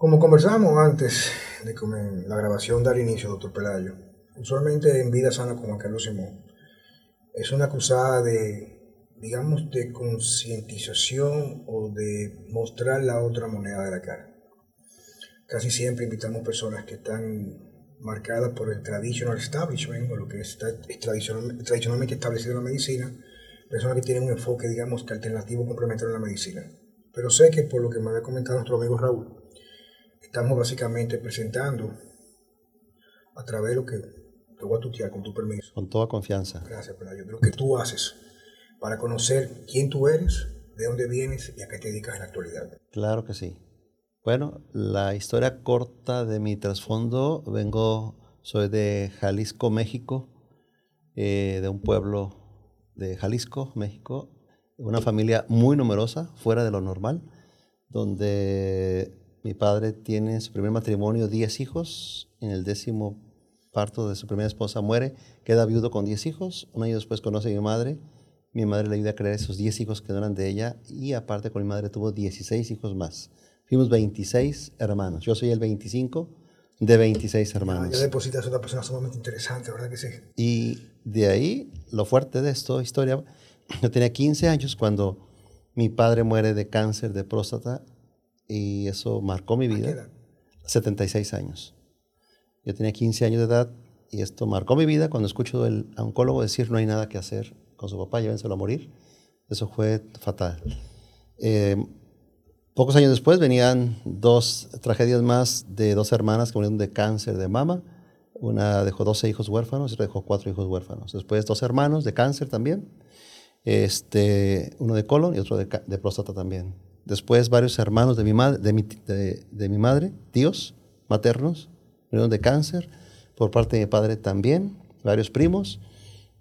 Como conversábamos antes de que la grabación dar inicio, doctor Pelayo, usualmente en Vida Sana Juan Carlos Simón, es una acusada de, digamos, de concientización o de mostrar la otra moneda de la cara. Casi siempre invitamos personas que están marcadas por el traditional establishment o lo que está tradicionalmente establecido en la medicina, personas que tienen un enfoque, digamos, que alternativo complementario en la medicina. Pero sé que por lo que me había comentado nuestro amigo Raúl, estamos básicamente presentando a través de lo que te voy a tutear con tu permiso. Con toda confianza. Gracias, Pelayo. De lo que tú haces para conocer quién tú eres, de dónde vienes y a qué te dedicas en la actualidad. Claro que sí. Bueno, la historia corta de mi trasfondo, vengo, soy de Jalisco, México, eh, de un pueblo de Jalisco, México, una familia muy numerosa, fuera de lo normal, donde mi padre tiene su primer matrimonio, 10 hijos. En el décimo parto de su primera esposa muere, queda viudo con 10 hijos. Un año después conoce a mi madre. Mi madre le ayuda a crear esos 10 hijos que eran de ella. Y aparte con mi madre tuvo 16 hijos más. Fuimos 26 hermanos. Yo soy el 25 de 26 hermanos. Ya depositas una persona sumamente interesante, ¿verdad que sí? Y de ahí, lo fuerte de esto, historia, yo tenía 15 años cuando mi padre muere de cáncer de próstata y eso marcó mi vida. 76 años. Yo tenía 15 años de edad y esto marcó mi vida cuando escucho al oncólogo decir no hay nada que hacer con su papá, llévenselo a morir. Eso fue fatal. Eh, pocos años después venían dos tragedias más de dos hermanas que murieron de cáncer de mama. Una dejó 12 hijos huérfanos y otra dejó cuatro hijos huérfanos. Después dos hermanos de cáncer también. Este, uno de colon y otro de, de próstata también. Después varios hermanos de mi, madre, de mi, de, mi madre, tíos maternos, murieron de cáncer. Por parte de mi padre también, varios primos.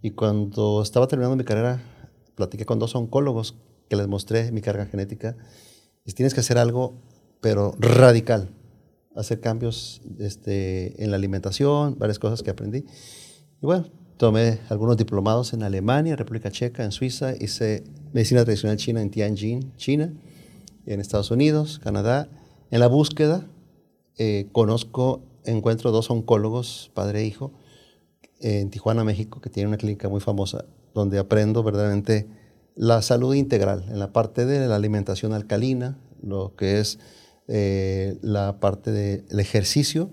Y cuando estaba terminando mi carrera, platiqué con dos oncólogos que les mostré mi carga genética. Y tienes que hacer algo, pero radical. Hacer cambios este, en la alimentación, varias cosas que aprendí. Y bueno, tomé algunos diplomados en Alemania, República Checa, en Suiza. Hice medicina tradicional china en Tianjin, China en Estados Unidos, Canadá. En la búsqueda, eh, conozco, encuentro dos oncólogos, padre e hijo, en Tijuana, México, que tienen una clínica muy famosa, donde aprendo verdaderamente la salud integral, en la parte de la alimentación alcalina, lo que es eh, la parte del ejercicio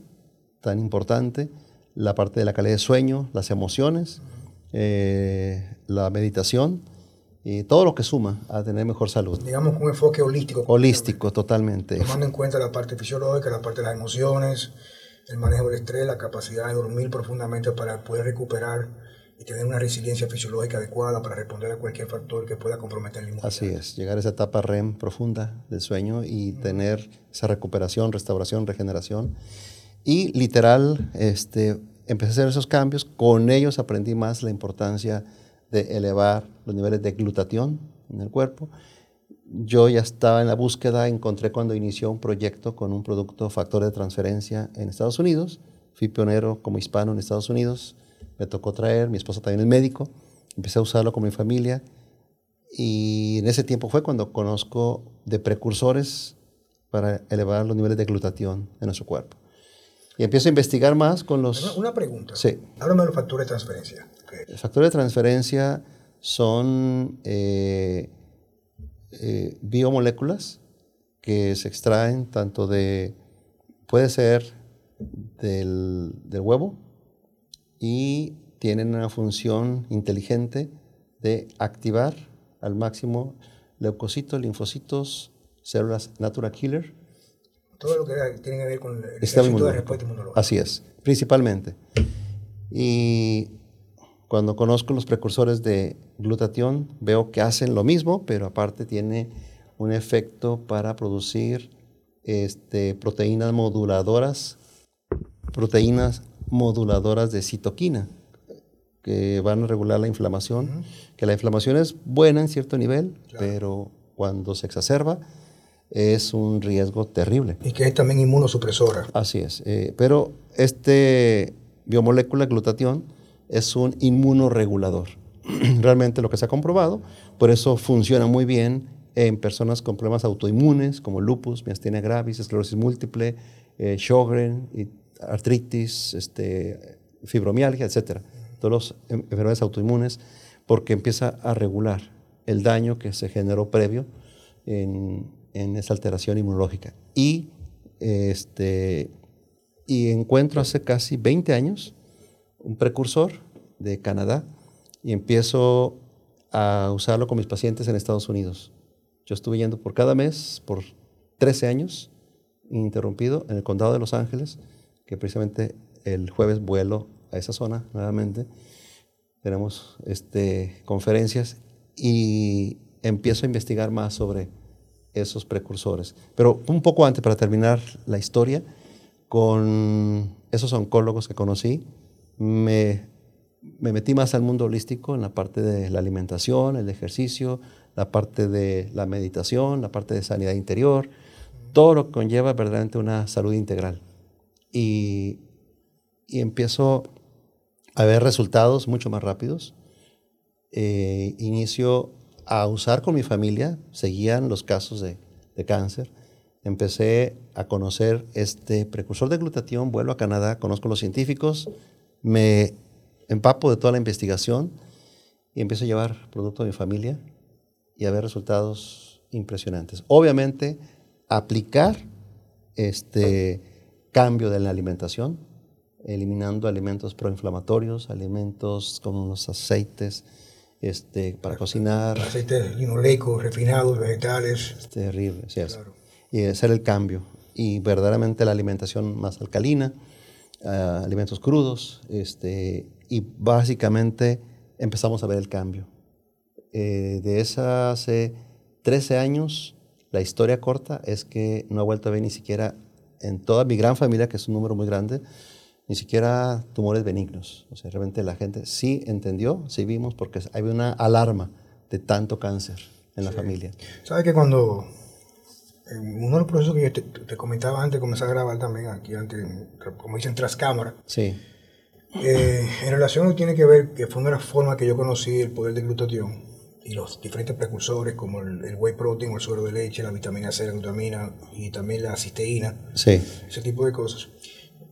tan importante, la parte de la calidad de sueño, las emociones, eh, la meditación y todo lo que suma a tener mejor salud. Digamos con un enfoque holístico. Holístico, totalmente. Tomando en cuenta la parte fisiológica, la parte de las emociones, el manejo del estrés, la capacidad de dormir profundamente para poder recuperar y tener una resiliencia fisiológica adecuada para responder a cualquier factor que pueda comprometer el inmunidad. Así es, llegar a esa etapa REM profunda del sueño y tener esa recuperación, restauración, regeneración. Y literal, este, empecé a hacer esos cambios, con ellos aprendí más la importancia de elevar los niveles de glutatión en el cuerpo. Yo ya estaba en la búsqueda, encontré cuando inició un proyecto con un producto factor de transferencia en Estados Unidos. Fui pionero como hispano en Estados Unidos. Me tocó traer, mi esposa también es médico. Empecé a usarlo con mi familia. Y en ese tiempo fue cuando conozco de precursores para elevar los niveles de glutatión en nuestro cuerpo. Y empiezo a investigar más con los... Una pregunta. Sí. Háblame de los factores de transferencia. Los factores de transferencia son eh, eh, biomoléculas que se extraen tanto de, puede ser del, huevo y tienen una función inteligente de activar al máximo leucocitos, linfocitos, células natural killer. Todo lo que tiene que ver con el de respuesta inmunológica. Así es, principalmente. Y cuando conozco los precursores de glutatión, veo que hacen lo mismo, pero aparte tiene un efecto para producir este, proteínas moduladoras, proteínas moduladoras de citoquina, que van a regular la inflamación, que la inflamación es buena en cierto nivel, pero cuando se exacerba es un riesgo terrible. Y que es también inmunosupresora. Así es, eh, pero este biomolécula glutatión es un inmunoregulador. Realmente lo que se ha comprobado, por eso funciona muy bien en personas con problemas autoinmunes como lupus, miastenia gravis, esclerosis múltiple, eh, Sjögren, artritis, este, fibromialgia, etc. Todas las enfermedades autoinmunes, porque empieza a regular el daño que se generó previo en, en esa alteración inmunológica. Y, este, y encuentro hace casi 20 años un precursor de Canadá y empiezo a usarlo con mis pacientes en Estados Unidos. Yo estuve yendo por cada mes por 13 años, interrumpido, en el condado de Los Ángeles, que precisamente el jueves vuelo a esa zona nuevamente. Tenemos este, conferencias y empiezo a investigar más sobre esos precursores. Pero un poco antes, para terminar la historia, con esos oncólogos que conocí, me, me metí más al mundo holístico en la parte de la alimentación, el ejercicio, la parte de la meditación, la parte de sanidad interior, todo lo que conlleva verdaderamente una salud integral. Y, y empiezo a ver resultados mucho más rápidos. Eh, inicio a usar con mi familia, seguían los casos de, de cáncer. Empecé a conocer este precursor de glutatión, vuelvo a Canadá, conozco a los científicos, me empapo de toda la investigación y empiezo a llevar producto a mi familia y a ver resultados impresionantes. Obviamente, aplicar este cambio de la alimentación, eliminando alimentos proinflamatorios, alimentos con unos aceites este, para cocinar. Aceites linoleicos, refinados, vegetales. Es terrible, sí Y hacer el cambio. Y verdaderamente la alimentación más alcalina, ah, alimentos crudos, este, y básicamente empezamos a ver el cambio. Eh, de esa hace 13 años, la historia corta es que no he vuelto a ver ni siquiera en toda mi gran familia, que es un número muy grande, ni siquiera tumores benignos. O sea, realmente la gente sí entendió, sí vimos, porque hay una alarma de tanto cáncer en la familia. ¿Sabes que cuando uno de los procesos que yo te, comentaba antes de comenzar a grabar también aquí, antes, como dicen, tras cámara, sí. Eh, en relación a lo que tiene que ver, que fue una de las formas que yo conocí el poder del glutatión, y los diferentes precursores como el, whey protein o el suero de leche, la vitamina C, la glutamina y también la cisteína, sí. ese tipo de cosas.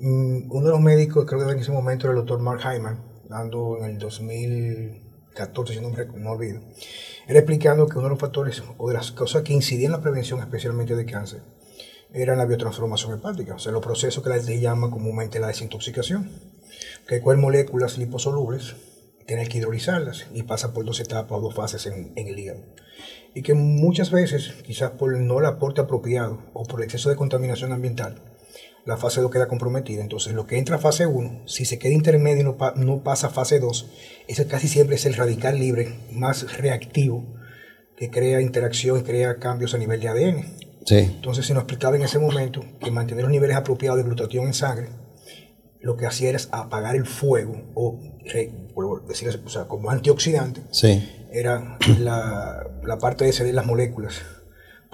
Mm, uno de los médicos, creo que en ese momento era el doctor Mark Hyman, dando en el 2014, si no me olvido, era explicando que uno de los factores o de las cosas que incidían en la prevención especialmente de cáncer era la biotransformación hepática, o sea, los procesos que se llama comúnmente la desintoxicación, que hay moléculas liposolubles tener que hidrolizarlas y pasa por dos etapas o dos fases en, el hígado. Y que muchas veces, quizás por no el aporte apropiado o por el exceso de contaminación ambiental, la fase 2 queda comprometida. Entonces, lo que entra a fase 1, si se queda intermedio y no, no pasa a fase 2, ese casi siempre es el radical libre más reactivo que crea interacción y crea cambios a nivel de ADN. Sí. Entonces, se nos explicaba en ese momento que mantener los niveles apropiados de glutatión en sangre lo que hacía era apagar el fuego o decir, o sea, como antioxidante, sí. era la, la, parte de las moléculas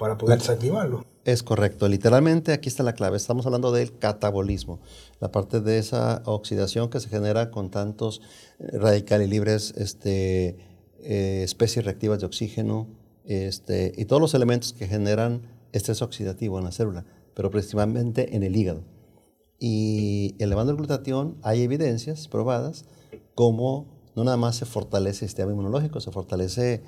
para poder desactivarlo. Es correcto. Literalmente aquí está la clave. Estamos hablando del catabolismo, la parte de esa oxidación que se genera con tantos radicales libres, este, eh, especies reactivas de oxígeno este, y todos los elementos que generan estrés oxidativo en la célula, pero principalmente en el hígado. Y elevando el glutatión hay evidencias probadas como no nada más se fortalece el sistema inmunológico, se fortalece,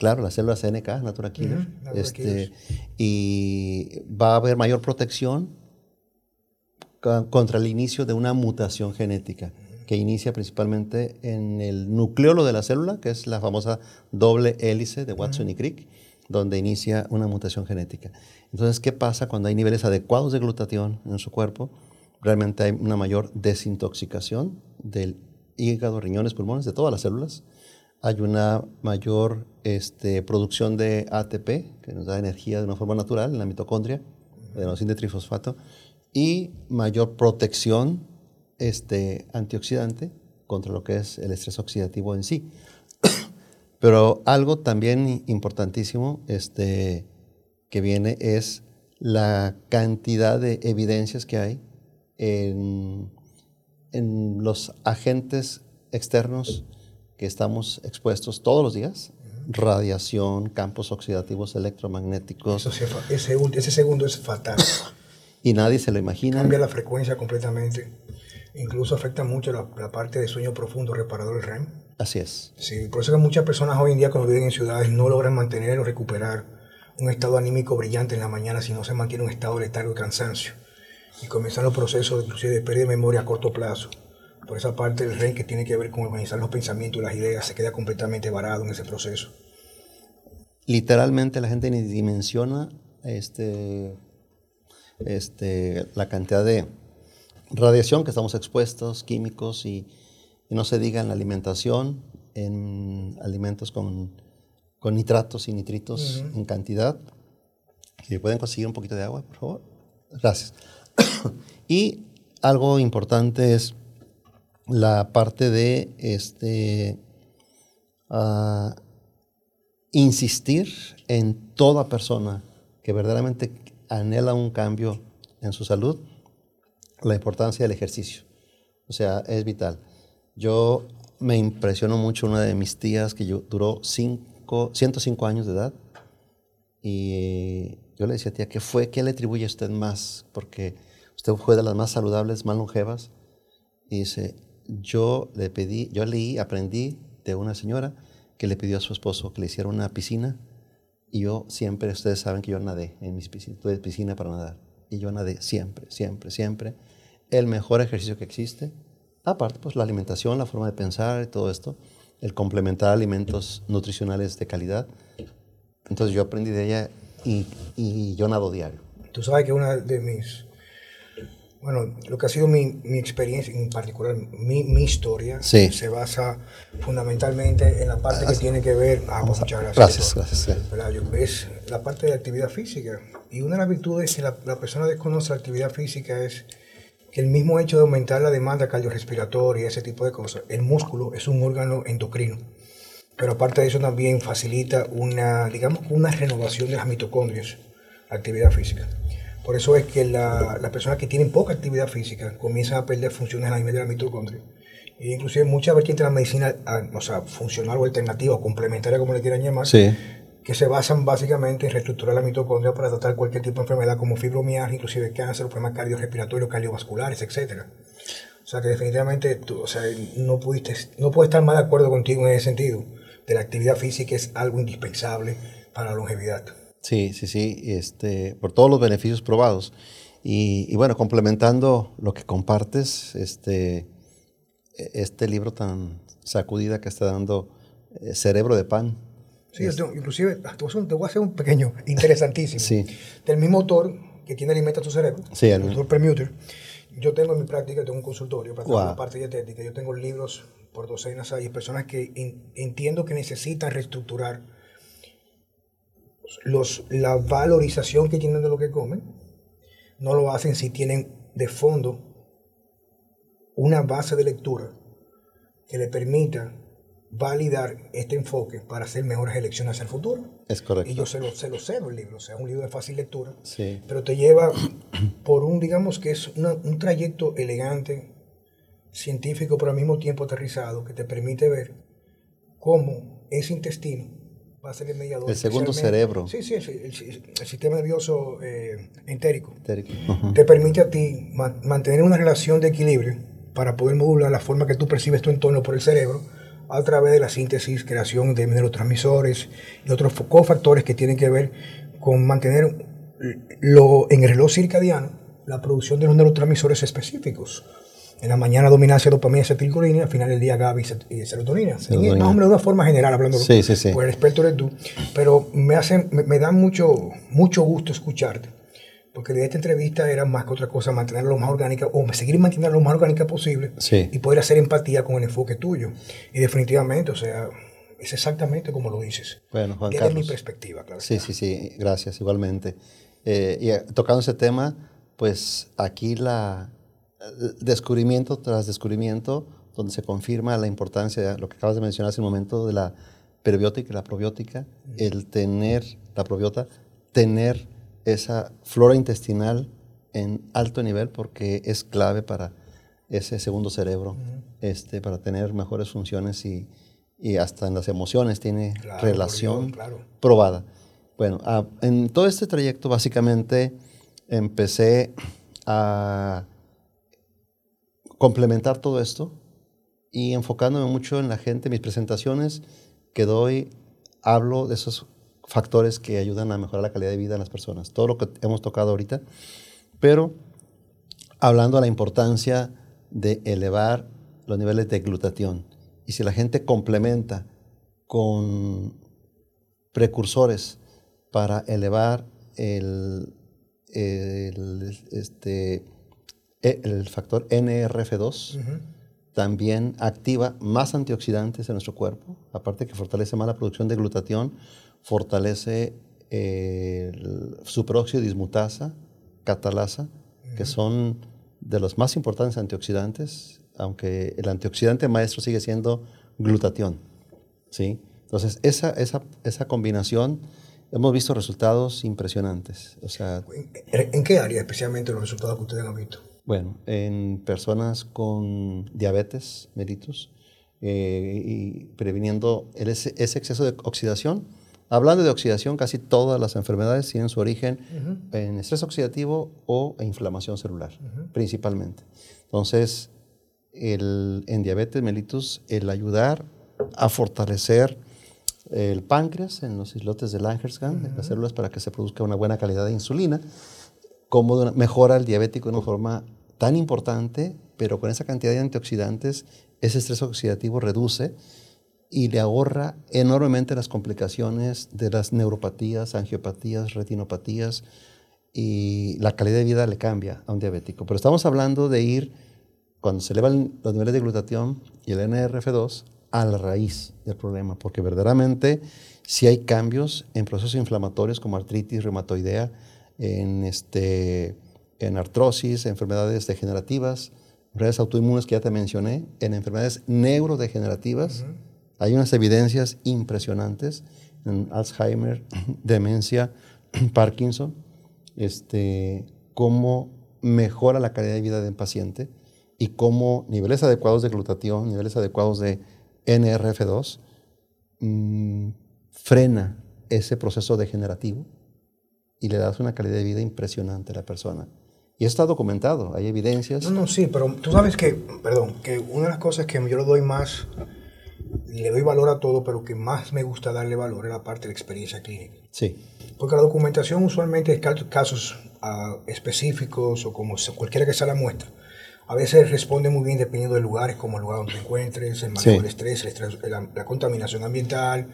claro, las células NK, Natural Killer, este, y va a haber mayor protección contra el inicio de una mutación genética que inicia principalmente en el nucleolo de la célula, que es la famosa doble hélice de Watson y Crick, donde inicia una mutación genética. Entonces, ¿qué pasa cuando hay niveles adecuados de glutatión en su cuerpo? Realmente hay una mayor desintoxicación del hígado, riñones, pulmones, de todas las células. Hay una mayor este, producción de ATP, que nos da energía de una forma natural en la mitocondria, de trifosfato, y mayor protección este, antioxidante contra lo que es el estrés oxidativo en sí. Pero algo también importantísimo este, que viene es la cantidad de evidencias que hay en en los agentes externos que estamos expuestos todos los días, radiación, campos oxidativos electromagnéticos. ese, ese segundo es fatal. y nadie se lo imagina. Cambia la frecuencia completamente. Incluso afecta mucho la, parte de sueño profundo reparador del REM. Así es. Sí, por eso que muchas personas hoy en día cuando viven en ciudades no logran mantener o recuperar un estado anímico brillante en la mañana si no se mantiene un estado letargo y cansancio. Y comienzan los procesos inclusive de pérdida de memoria a corto plazo. Por esa parte del REM que tiene que ver con organizar los pensamientos y las ideas se queda completamente varado en ese proceso. Literalmente la gente ni dimensiona este, este, la cantidad de radiación que estamos expuestos, químicos y, no se diga en la alimentación, en alimentos con, nitratos y nitritos en cantidad. Si pueden conseguir un poquito de agua, por favor. Gracias. y algo importante es la parte de este, ah, insistir en toda persona que verdaderamente anhela un cambio en su salud, la importancia del ejercicio. O sea, es vital. Yo me impresionó mucho una de mis tías que yo, duró cinco, 105 años de edad y yo le decía, tía, ¿qué fue? ¿Qué le atribuye a usted más? Porque usted fue de las más saludables, más longevas. Y dice, yo le pedí, yo leí, aprendí de una señora que le pidió a su esposo que le hiciera una piscina y yo siempre, ustedes saben que yo nadé en mis piscinas, tuve piscina para nadar y yo nadé siempre, siempre, siempre el mejor ejercicio que existe. Aparte, pues la alimentación, la forma de pensar y todo esto, el complementar alimentos nutricionales de calidad. Entonces yo aprendí de ella y, y yo nado diario. Tú sabes que una de mis, bueno, lo que ha sido mi, mi experiencia, en particular mi, mi historia, se basa fundamentalmente en la parte que tiene que ver, ah, pues muchas gracias. Gracias, gracias. Es la parte de actividad física. Y una de las virtudes que la, la persona desconoce la actividad física es que el mismo hecho de aumentar la demanda cardiorrespiratoria y ese tipo de cosas, el músculo es un órgano endocrino. Pero aparte de eso también facilita una, digamos, una renovación de las mitocondrias, actividad física. Por eso es que las la personas que tienen poca actividad física comienzan a perder funciones a nivel de la mitocondria. E inclusive muchas vertientes de la medicina, o sea, funcional o alternativa o complementaria, como le quieran llamar, sí que se basan básicamente en reestructurar la mitocondria para tratar cualquier tipo de enfermedad como fibromialgia, inclusive cáncer, problemas cardiorrespiratorios, cardiovasculares, etc. O sea que definitivamente tú, o sea, no, pudiste, no puedo estar más de acuerdo contigo en ese sentido, de la actividad física es algo indispensable para la longevidad. Sí, sí, sí, este, por todos los beneficios probados. Y, bueno, complementando lo que compartes, este, este libro tan sacudida que está dando eh, Cerebro de Pan, Sí, inclusive te voy a hacer un pequeño, interesantísimo. sí. Del mismo autor que tiene Alimenta tu Cerebro, sí, el doctor Permuter. Yo tengo en mi práctica, tengo un consultorio para la parte dietética. Yo tengo libros por docenas hay personas que entiendo que necesitan reestructurar los, la valorización que tienen de lo que comen. No lo hacen si tienen de fondo una base de lectura que le permita validar este enfoque para hacer mejores elecciones hacia el futuro. Es correcto. Y yo se lo, se lo cedo el libro, o sea, es un libro de fácil lectura, sí. pero te lleva por un, digamos que es un trayecto elegante, científico, pero al mismo tiempo aterrizado, que te permite ver cómo ese intestino va a ser el mediador. El segundo cerebro. Sí, sí, el, sistema nervioso eh, entérico. entérico. Te permite a ti mantener una relación de equilibrio para poder modular la forma que tú percibes tu entorno por el cerebro a través de la síntesis, creación de neurotransmisores y otros cofactores que tienen que ver con mantener lo, en el reloj circadiano la producción de los neurotransmisores específicos. En la mañana dominancia dopamina y acetilcolina, al final del día GABA y serotonina. Más o menos de una forma general, hablando sí, sí, sí. por el experto eres tú. Pero me, hace, me, da mucho, mucho gusto escucharte porque de esta entrevista era más que otra cosa mantenerlo lo más orgánica o seguir manteniendo lo más orgánica posible y poder hacer empatía con el enfoque tuyo. Y definitivamente, o sea, es exactamente como lo dices. Bueno, Juan Desde mi perspectiva, claro. Sí, sí, sí, gracias, igualmente. Eh, y tocando ese tema, pues aquí la descubrimiento tras descubrimiento, donde se confirma la importancia de lo que acabas de mencionar hace un momento de la prebiótica y la probiótica, el tener la probiota, tener esa flora intestinal en alto nivel porque es clave para ese segundo cerebro, este, para tener mejores funciones y, y hasta en las emociones tiene relación probada. Bueno, ah, en todo este trayecto básicamente empecé a complementar todo esto y enfocándome mucho en la gente, mis presentaciones que doy, hablo de esos factores que ayudan a mejorar la calidad de vida de las personas, todo lo que hemos tocado ahorita, pero hablando de la importancia de elevar los niveles de glutatión. Y si la gente complementa con precursores para elevar el, este, e, el factor NRF2, también activa más antioxidantes en nuestro cuerpo, aparte que fortalece más la producción de glutatión, fortalece el superóxido dismutasa, catalasa, que son de los más importantes antioxidantes, aunque el antioxidante maestro sigue siendo glutatión. ¿sí? Entonces, esa, esa, esa combinación hemos visto resultados impresionantes. O sea, ¿En qué área especialmente los resultados que ustedes han visto? Bueno, en personas con diabetes mellitus eh, y previniendo ese, exceso de oxidación. Hablando de oxidación, casi todas las enfermedades tienen su origen en estrés oxidativo o inflamación celular, principalmente. Entonces, el, en diabetes mellitus, el ayudar a fortalecer el páncreas en los islotes de Langerhans, las células para que se produzca una buena calidad de insulina, cómo mejora el diabético de una forma tan importante, pero con esa cantidad de antioxidantes, ese estrés oxidativo reduce y le ahorra enormemente las complicaciones de las neuropatías, angiopatías, retinopatías y la calidad de vida le cambia a un diabético. Pero estamos hablando de ir, cuando se elevan los niveles de glutatión y el NRF2, a la raíz del problema, porque verdaderamente si hay cambios en procesos inflamatorios como artritis reumatoidea, en, este, en artrosis, enfermedades degenerativas, enfermedades autoinmunes que ya te mencioné, en enfermedades neurodegenerativas. Hay unas evidencias impresionantes en Alzheimer, demencia, Parkinson, este, cómo mejora la calidad de vida del paciente y cómo niveles adecuados de glutatión, niveles adecuados de NRF2 mm, frena ese proceso degenerativo y le das una calidad de vida impresionante a la persona. Y está documentado, hay evidencias. No, no, sí, pero tú sabes que, perdón, que una de las cosas que yo le doy más, le doy valor a todo, pero que más me gusta darle valor es la parte de la experiencia clínica. Sí. Porque la documentación usualmente es casos ah, específicos o como cualquiera que sea la muestra a veces responde muy bien dependiendo del lugar, como el lugar donde te encuentres, el manejo del estrés, la, contaminación ambiental,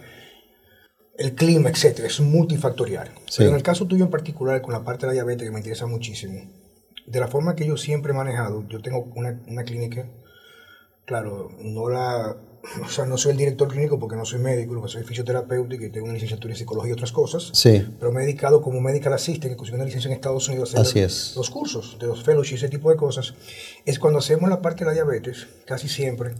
el clima, etc. Es multifactorial. Pero en el caso tuyo en particular, con la parte de la diabetes, que me interesa muchísimo, de la forma que yo siempre he manejado, yo tengo una, una clínica, claro, no la o sea, no soy el director clínico porque no soy médico, soy fisioterapeuta y tengo una licenciatura en psicología y otras cosas. Sí. Pero me he dedicado como medical assistant, que consiguió una licencia en Estados Unidos a hacer los cursos de los fellowships, ese tipo de cosas. Es cuando hacemos la parte de la diabetes, casi siempre,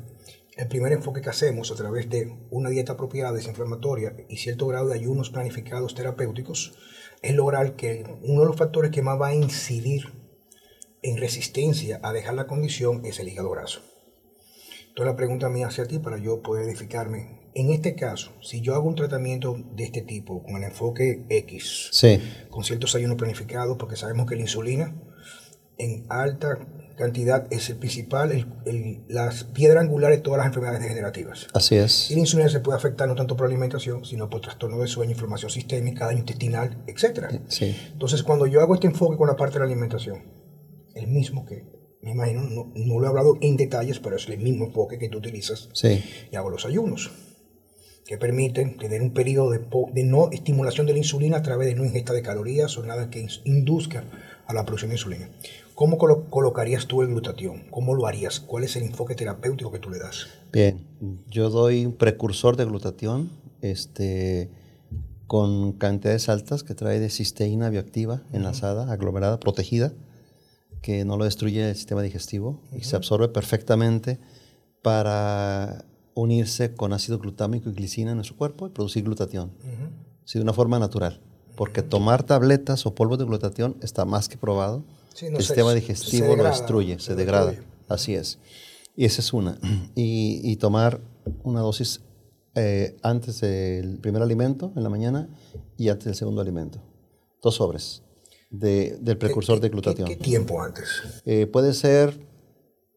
el primer enfoque que hacemos a través de una dieta apropiada, desinflamatoria y cierto grado de ayunos planificados terapéuticos, es lograr que uno de los factores que más va a incidir en resistencia a dejar la condición es el hígado graso. Entonces la pregunta mía hacia ti para yo poder edificarme. En este caso, si yo hago un tratamiento de este tipo, con el enfoque X, con ciertos ayunos planificados, porque sabemos que la insulina en alta cantidad es el principal, el, las piedras angulares de todas las enfermedades degenerativas. Así es. Y la insulina se puede afectar no tanto por alimentación, sino por trastorno de sueño, inflamación sistémica, daño intestinal, etc. Sí. Entonces, cuando yo hago este enfoque con la parte de la alimentación, el mismo que me imagino, no, no, lo he hablado en detalles, pero es el mismo enfoque que tú utilizas. Sí. Y hago los ayunos, que permiten tener un periodo de, de, no estimulación de la insulina a través de no ingesta de calorías o nada que induzca a la producción de insulina. ¿Cómo colocarías tú el glutatión? ¿Cómo lo harías? ¿Cuál es el enfoque terapéutico que tú le das? Bien, yo doy un precursor de glutatión este, con cantidades altas que trae de cisteína bioactiva enlazada, aglomerada, protegida que no lo destruye el sistema digestivo y se absorbe perfectamente para unirse con ácido glutámico y glicina en nuestro cuerpo y producir glutatión. de una forma natural. Porque tomar tabletas o polvos de glutatión está más que probado. el sistema digestivo lo destruye, se, degrada. Así es. Y esa es una. Y, y, tomar una dosis eh, antes del primer alimento en la mañana y antes del segundo alimento. Dos sobres de, del precursor de glutatión. ¿qué, tiempo antes? Eh, puede ser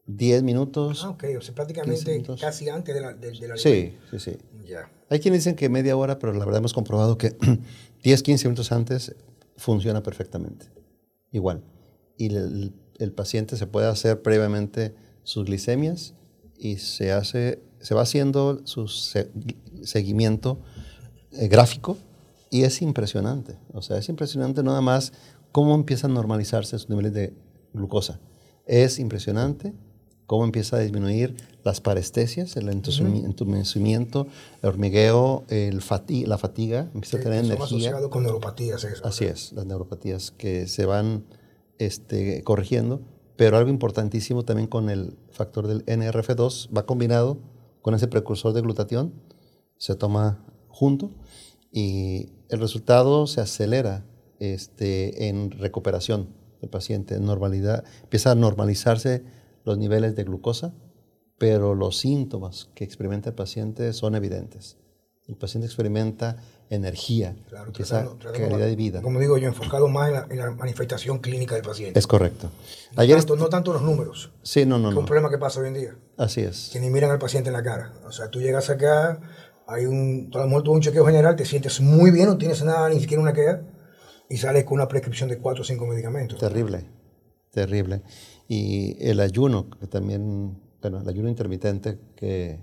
10 minutos. Ah, ok, o sea, prácticamente casi antes de la, de, de Sí, sí, sí. Ya. Hay quienes dicen que media hora, pero la verdad hemos comprobado que 10, 15 minutos antes funciona perfectamente. Igual. Y el, el paciente se puede hacer previamente sus glicemias y se, hace, se va haciendo su seguimiento eh, gráfico y es impresionante. O sea, es impresionante nada más cómo empiezan a normalizarse sus niveles de glucosa. Es impresionante cómo empieza a disminuir las parestesias, el entumecimiento, el hormigueo, el la fatiga, empieza a tener energía. asociado con neuropatías. Eso, Así es, las neuropatías que se van este, corrigiendo, pero algo importantísimo también con el factor del NRF2 va combinado con ese precursor de glutatión, se toma junto y el resultado se acelera este, en recuperación del paciente, en normalidad, empieza a normalizarse los niveles de glucosa, pero los síntomas que experimenta el paciente son evidentes. El paciente experimenta energía, claro, calidad de vida. Como digo yo, enfocado más en la, manifestación clínica del paciente. Es correcto. Ayer no tanto los números. Sí, no, no. Es un problema que pasa hoy en día. Así es. Que ni miran al paciente en la cara. O sea, tú llegas acá, hay un, a lo mejor un chequeo general, te sientes muy bien, no tienes nada, ni siquiera una queja, y sales con una prescripción de cuatro o cinco medicamentos. Terrible, terrible. Y el ayuno, que también, bueno, el ayuno intermitente, que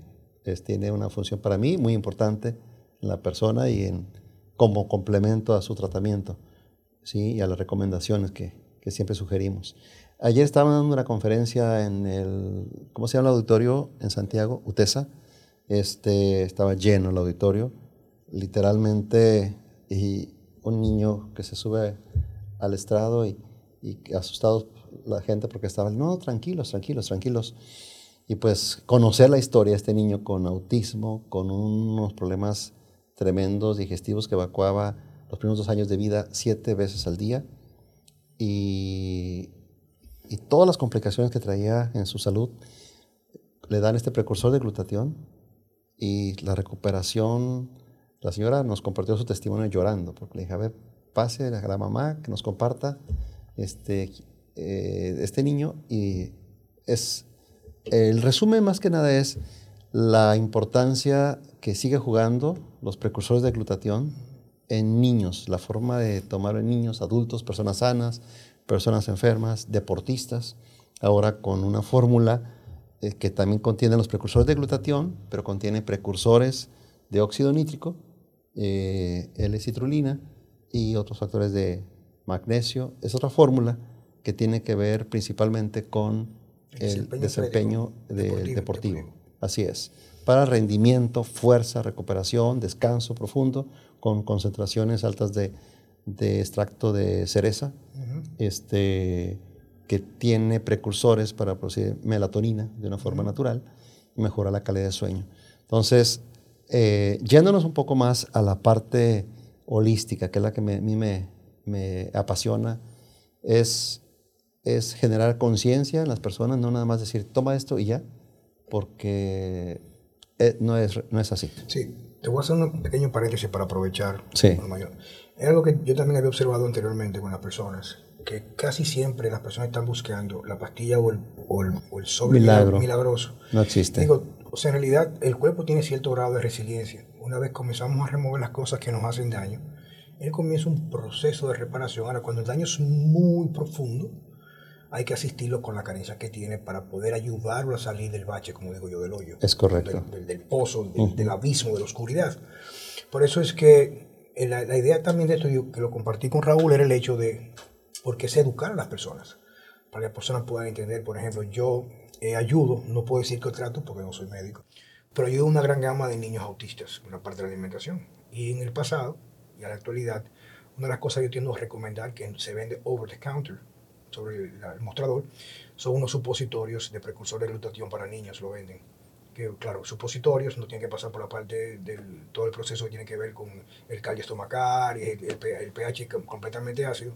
tiene una función para mí muy importante en la persona y en, como complemento a su tratamiento, ¿sí? Y a las recomendaciones que, que siempre sugerimos. Ayer estaba dando una conferencia en el, ¿cómo se llama el auditorio? En Santiago, UTESA. Este, estaba lleno el auditorio, literalmente, y un niño que se sube al estrado y, y asustado la gente porque estaban, no, tranquilos, tranquilos, tranquilos. Y pues conocer la historia de este niño con autismo, con unos problemas tremendos digestivos que evacuaba los primeros dos años de vida siete veces al día y, y todas las complicaciones que traía en su salud le dan este precursor de glutatión y la recuperación, la señora nos compartió su testimonio llorando, porque le dije, a ver, pase a la mamá que nos comparta este, eh, este niño y es, el resumen más que nada es la importancia que sigue jugando los precursores de glutatión en niños, la forma de tomar en niños, adultos, personas sanas, personas enfermas, deportistas, ahora con una fórmula eh, que también contiene los precursores de glutatión, pero contiene precursores de óxido nítrico, eh, L-citrulina y otros factores de magnesio. Es otra fórmula que tiene que ver principalmente con el, desempeño, deportivo, Así es. Para rendimiento, fuerza, recuperación, descanso profundo, con concentraciones altas de, extracto de cereza, este, que tiene precursores para producir melatonina de una forma natural y mejora la calidad de sueño. Entonces, eh, yéndonos un poco más a la parte holística, que es la que a mí me, me apasiona, es es generar conciencia en las personas, no nada más decir, toma esto y ya, porque eh, no, es, no es así. Sí, te voy a hacer un pequeño paréntesis para aprovechar. Sí. Es algo que yo también había observado anteriormente con las personas, que casi siempre las personas están buscando la pastilla o el, o el, o el sobre Milagro. milagroso. No existe. Digo, o sea, en realidad el cuerpo tiene cierto grado de resiliencia. Una vez comenzamos a remover las cosas que nos hacen daño, él comienza un proceso de reparación. Ahora, cuando el daño es muy profundo, hay que asistirlo con la carencia que tiene para poder ayudarlo a salir del bache, como digo yo, del hoyo. Es correcto. Del, pozo, del, abismo, de la oscuridad. Por eso es que eh, la, idea también de esto, yo, que lo compartí con Raúl, era el hecho de, porque es educar a las personas, para que las personas puedan entender, por ejemplo, yo eh, ayudo, no puedo decir que trato porque no soy médico, pero ayudo a una gran gama de niños autistas en la parte de la alimentación. Y en el pasado y a la actualidad, una de las cosas que yo tiendo a recomendar que se vende over the counter, sobre el, mostrador, son unos supositorios de precursor de glutatión para niños, lo venden. Que, claro, supositorios no tienen que pasar por la parte del todo el proceso que tiene que ver con el callo estomacal y el, pH completamente ácido.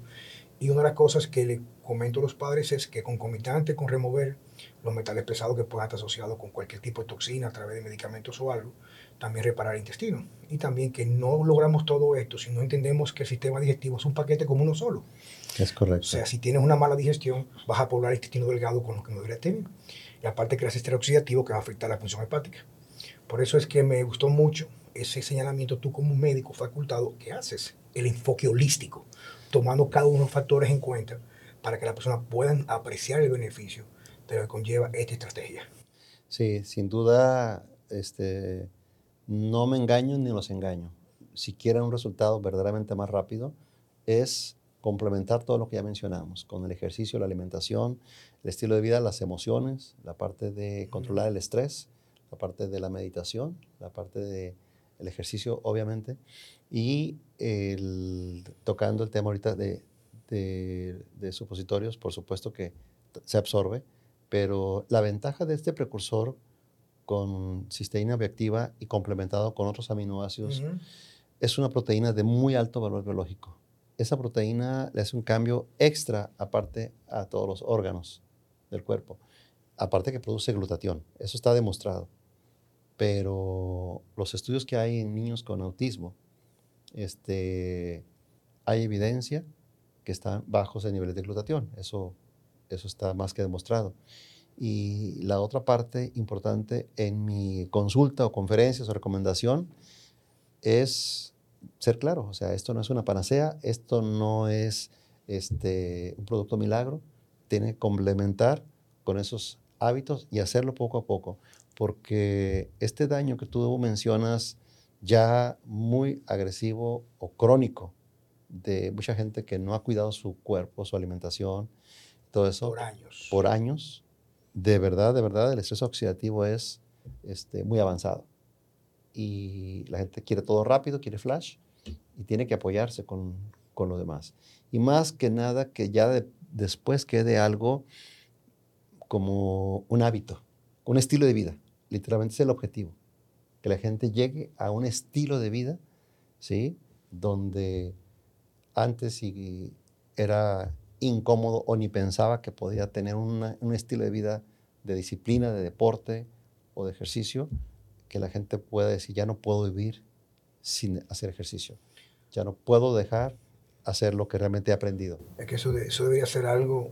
Y una de las cosas que le comento a los padres es que concomitante con remover los metales pesados que puedan estar asociados con cualquier tipo de toxina a través de medicamentos o algo, también reparar el intestino. Y también que no logramos todo esto si no entendemos que el sistema digestivo es un paquete como uno solo. Es correcto. O sea, si tienes una mala digestión, vas a poblar el intestino delgado con lo que no debería tener. Y aparte creas estrés oxidativo que va a afectar la función hepática. Por eso es que me gustó mucho ese señalamiento tú como médico facultado que haces, el enfoque holístico, tomando cada uno de los factores en cuenta para que las personas puedan apreciar el beneficio que conlleva esta estrategia. Sí, sin duda, este, no me engaño ni los engaño. Si quieren un resultado verdaderamente más rápido, es complementar todo lo que ya mencionamos, con el ejercicio, la alimentación, el estilo de vida, las emociones, la parte de controlar el estrés, la parte de la meditación, la parte de el ejercicio, obviamente, y el, tocando el tema ahorita de, de, supositorios, por supuesto que se absorbe, pero la ventaja de este precursor con cisteína bioactiva y complementado con otros aminoácidos es una proteína de muy alto valor biológico. Esa proteína le hace un cambio extra aparte a todos los órganos del cuerpo. Aparte que produce glutatión, eso está demostrado pero los estudios que hay en niños con autismo, este, hay evidencia que están bajos en niveles de glutatión. Eso, eso está más que demostrado. Y la otra parte importante en mi consulta o conferencias o recomendación es ser claro. O sea, esto no es una panacea, esto no es este, un producto milagro. Tiene que complementar con esos hábitos y hacerlo poco a poco porque este daño que tú mencionas ya muy agresivo o crónico de mucha gente que no ha cuidado su cuerpo, su alimentación, todo eso. Por años. Por años. De verdad, de verdad, el estrés oxidativo es este, muy avanzado. Y la gente quiere todo rápido, quiere flash, y tiene que apoyarse con, con lo demás. Y más que nada que ya después quede algo como un hábito, un estilo de vida. Literalmente es el objetivo, que la gente llegue a un estilo de vida, ¿sí? Donde antes era incómodo o ni pensaba que podía tener un estilo de vida de disciplina, de deporte o de ejercicio, que la gente pueda decir, ya no puedo vivir sin hacer ejercicio, ya no puedo dejar hacer lo que realmente he aprendido. Es que eso, eso debería ser algo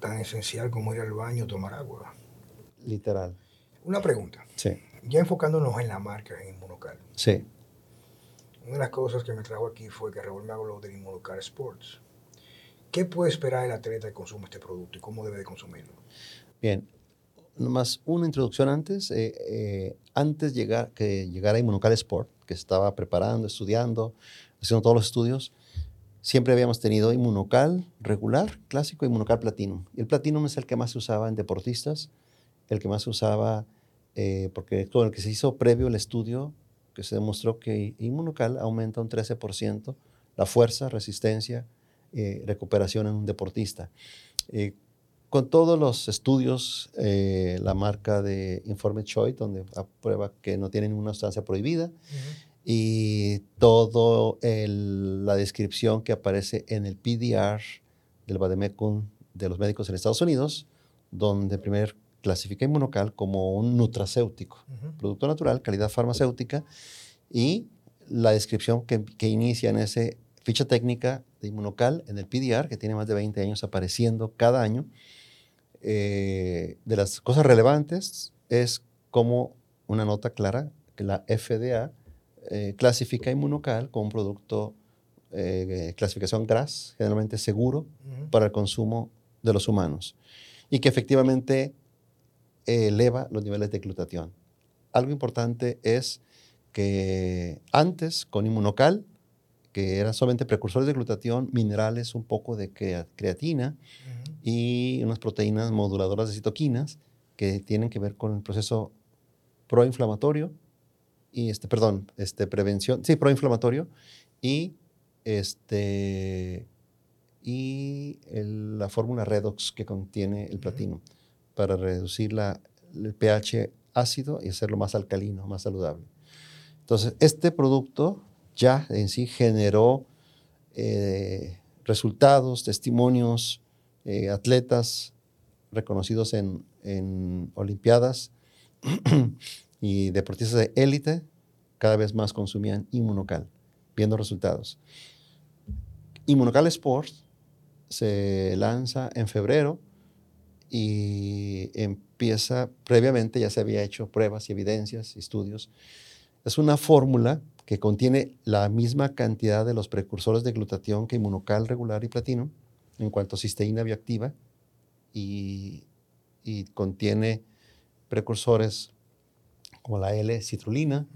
tan esencial como ir al baño, tomar agua. Literal. Una pregunta. Sí. Ya enfocándonos en la marca, en Inmunocal. Sí. Una de las cosas que me trajo aquí fue que Raúl me habló de Inmunocal Sports. ¿Qué puede esperar el atleta que consuma este producto y cómo debe de consumirlo? Bien, nomás una introducción antes. Eh, eh, antes llegar, que llegara Inmunocal Sport, que estaba preparando, estudiando, haciendo todos los estudios, siempre habíamos tenido Inmunocal regular, clásico, y Inmunocal Platinum. Y el Platinum es el que más se usaba en deportistas, el que más se usaba eh, porque todo el que se hizo previo al estudio, que se demostró que inmunocal aumenta un 13% la fuerza, resistencia, eh, recuperación en un deportista. Eh, con todos los estudios, la marca de Informe Choi, donde aprueba que no tiene ninguna sustancia prohibida, y toda la descripción que aparece en el PDR del Bademecum de los médicos en Estados Unidos, donde primer clasifica Inmunocal como un nutracéutico, producto natural, calidad farmacéutica, y la descripción que, que, inicia en esa ficha técnica de Inmunocal en el PDR, que tiene más de 20 años apareciendo cada año, eh, de las cosas relevantes es como una nota clara que la FDA eh, clasifica Inmunocal como un producto eh, clasificación GRAS, generalmente seguro para el consumo de los humanos, y que efectivamente eleva los niveles de glutatión. Algo importante es que antes con inmunocal, que eran solamente precursores de glutatión, minerales, un poco de creatina y unas proteínas moduladoras de citoquinas que tienen que ver con el proceso proinflamatorio y este, perdón, este, prevención, sí, proinflamatorio y este y la fórmula redox que contiene el platino para reducir la, el pH ácido y hacerlo más alcalino, más saludable. Entonces, este producto ya en sí generó eh, resultados, testimonios, eh, atletas reconocidos en, en Olimpiadas y deportistas de élite cada vez más consumían Inmunocal, viendo resultados. Inmunocal Sports se lanza en febrero y empieza, previamente ya se había hecho pruebas y evidencias, estudios. Es una fórmula que contiene la misma cantidad de los precursores de glutatión que inmunocal regular y platino en cuanto a cisteína bioactiva y, y contiene precursores como la L-citrulina,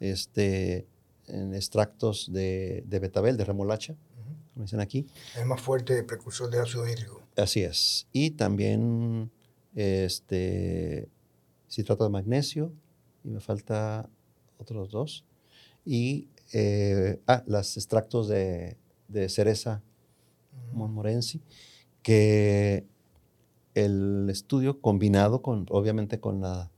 este, en extractos de, de betabel, de remolacha, como dicen aquí. Es más fuerte precursor de ácido nítrico. Así es. Y también este, citrato de magnesio, y me falta otros dos. Y eh, ah, los extractos de, de cereza monmorensi, que el estudio combinado con, obviamente, con la,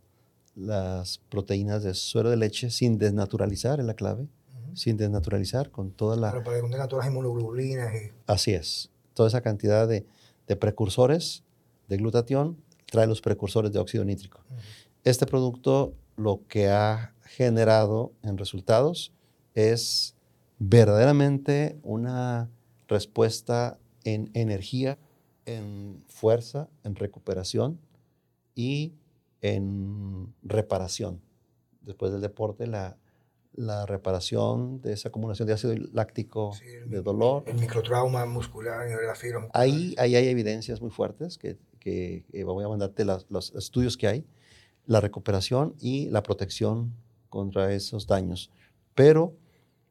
las proteínas de suero de leche sin desnaturalizar, es la clave, sin desnaturalizar, con toda la... Pero para que contenga todas las inmunoglobulinas. Y... Así es. Toda esa cantidad de, de precursores de glutatión trae los precursores de óxido nítrico. Este producto lo que ha generado en resultados es verdaderamente una respuesta en energía, en fuerza, en recuperación y en reparación. Después del deporte, la, la reparación de esa acumulación de ácido láctico de dolor. El microtrauma muscular la fibra Ahí, ahí hay evidencias muy fuertes que, que, voy a mandarte los estudios que hay, la recuperación y la protección contra esos daños, pero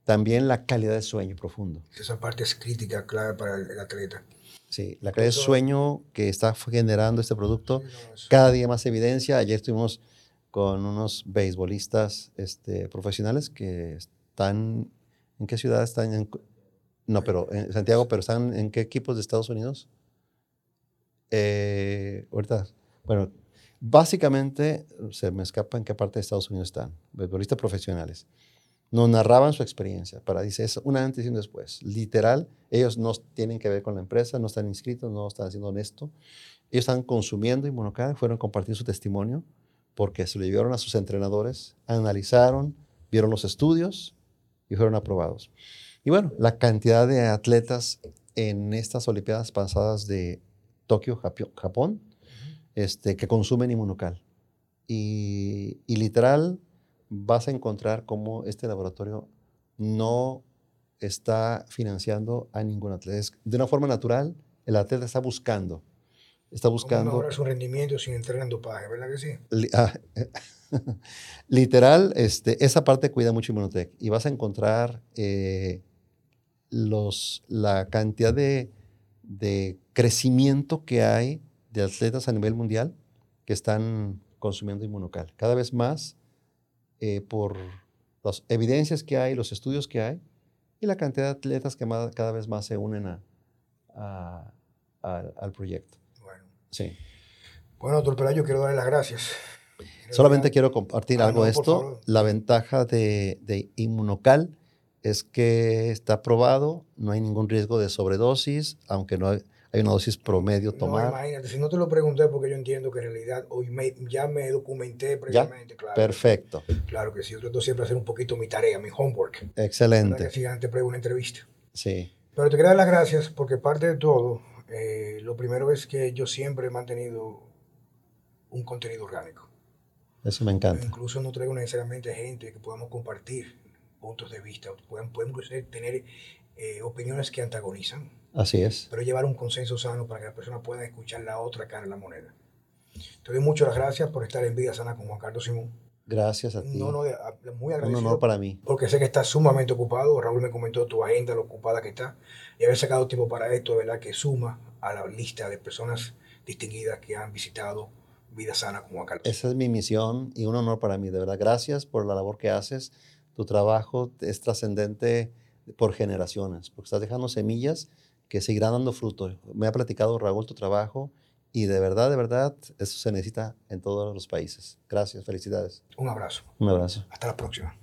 también la calidad de sueño profundo. Esa parte es crítica, clave para el, atleta. Sí, la calidad de sueño que está generando este producto, cada día más evidencia. Ayer estuvimos con unos beisbolistas este, profesionales que están, ¿en qué ciudad están? no, pero en Santiago, pero están en qué equipos de Estados Unidos? Eh, ahorita, bueno, básicamente se me escapa en qué parte de Estados Unidos están, beisbolistas profesionales. Nos narraban su experiencia para, dice, es una antes y un después. Literal, ellos no tienen que ver con la empresa, no están inscritos, no están haciendo honesto. Ellos están consumiendo inmunocal, fueron a compartir su testimonio porque se lo llevaron a sus entrenadores, analizaron, vieron los estudios y fueron aprobados. Y bueno, la cantidad de atletas en estas Olimpiadas pasadas de Tokio, Japón, este, que consumen inmunocal. Y, y, literal, vas a encontrar cómo este laboratorio no está financiando a ningún atleta. de una forma natural, el atleta está buscando está buscando... Ahora su rendimiento sin entrar en dopaje, ¿verdad que sí? Ah, literal, este, esa parte cuida mucho Inmunotech y vas a encontrar eh, los, la cantidad de, de, crecimiento que hay de atletas a nivel mundial que están consumiendo inmunocal. Cada vez más eh, por las evidencias que hay, los estudios que hay y la cantidad de atletas que cada vez más se unen a, al proyecto. Sí. Bueno, doctor Pelayo, quiero darle las gracias. Solamente quiero compartir ah, algo de esto. La ventaja de, de, Inmunocal es que está probado, no hay ningún riesgo de sobredosis, aunque no hay, una dosis promedio tomar. No, imagínate, si no te lo pregunté porque yo entiendo que en realidad hoy ya me documenté previamente, claro. Perfecto. Claro que sí, yo trato siempre hacer un poquito mi tarea, mi homework. Excelente. Que si antes pruebo una entrevista. Sí. Pero te quiero dar las gracias porque parte de todo, eh, lo primero es que yo siempre he mantenido un contenido orgánico. Eso me encanta. Incluso no traigo necesariamente gente que podamos compartir puntos de vista, podemos tener eh, opiniones que antagonizan. Así es. Pero llevar un consenso sano para que las personas puedan escuchar la otra cara de la moneda. Te doy muchas gracias por estar en Vida Sana con Juan Carlos Simón. Gracias a ti. No, no, muy agradecido. Un honor para mí. Porque sé que estás sumamente ocupado. Raúl me comentó tu agenda, lo ocupada que está. Y haber sacado tiempo para esto, ¿verdad? Que suma a la lista de personas distinguidas que han visitado Vida Sana con Juan Carlos. Esa es mi misión y un honor para mí, de verdad. Gracias por la labor que haces. Tu trabajo es trascendente por generaciones, porque estás dejando semillas que seguirán dando fruto. Me ha platicado Raúl tu trabajo y de verdad, de verdad, eso se necesita en todos los países. Gracias, felicidades. Un abrazo. Un abrazo. Hasta la próxima.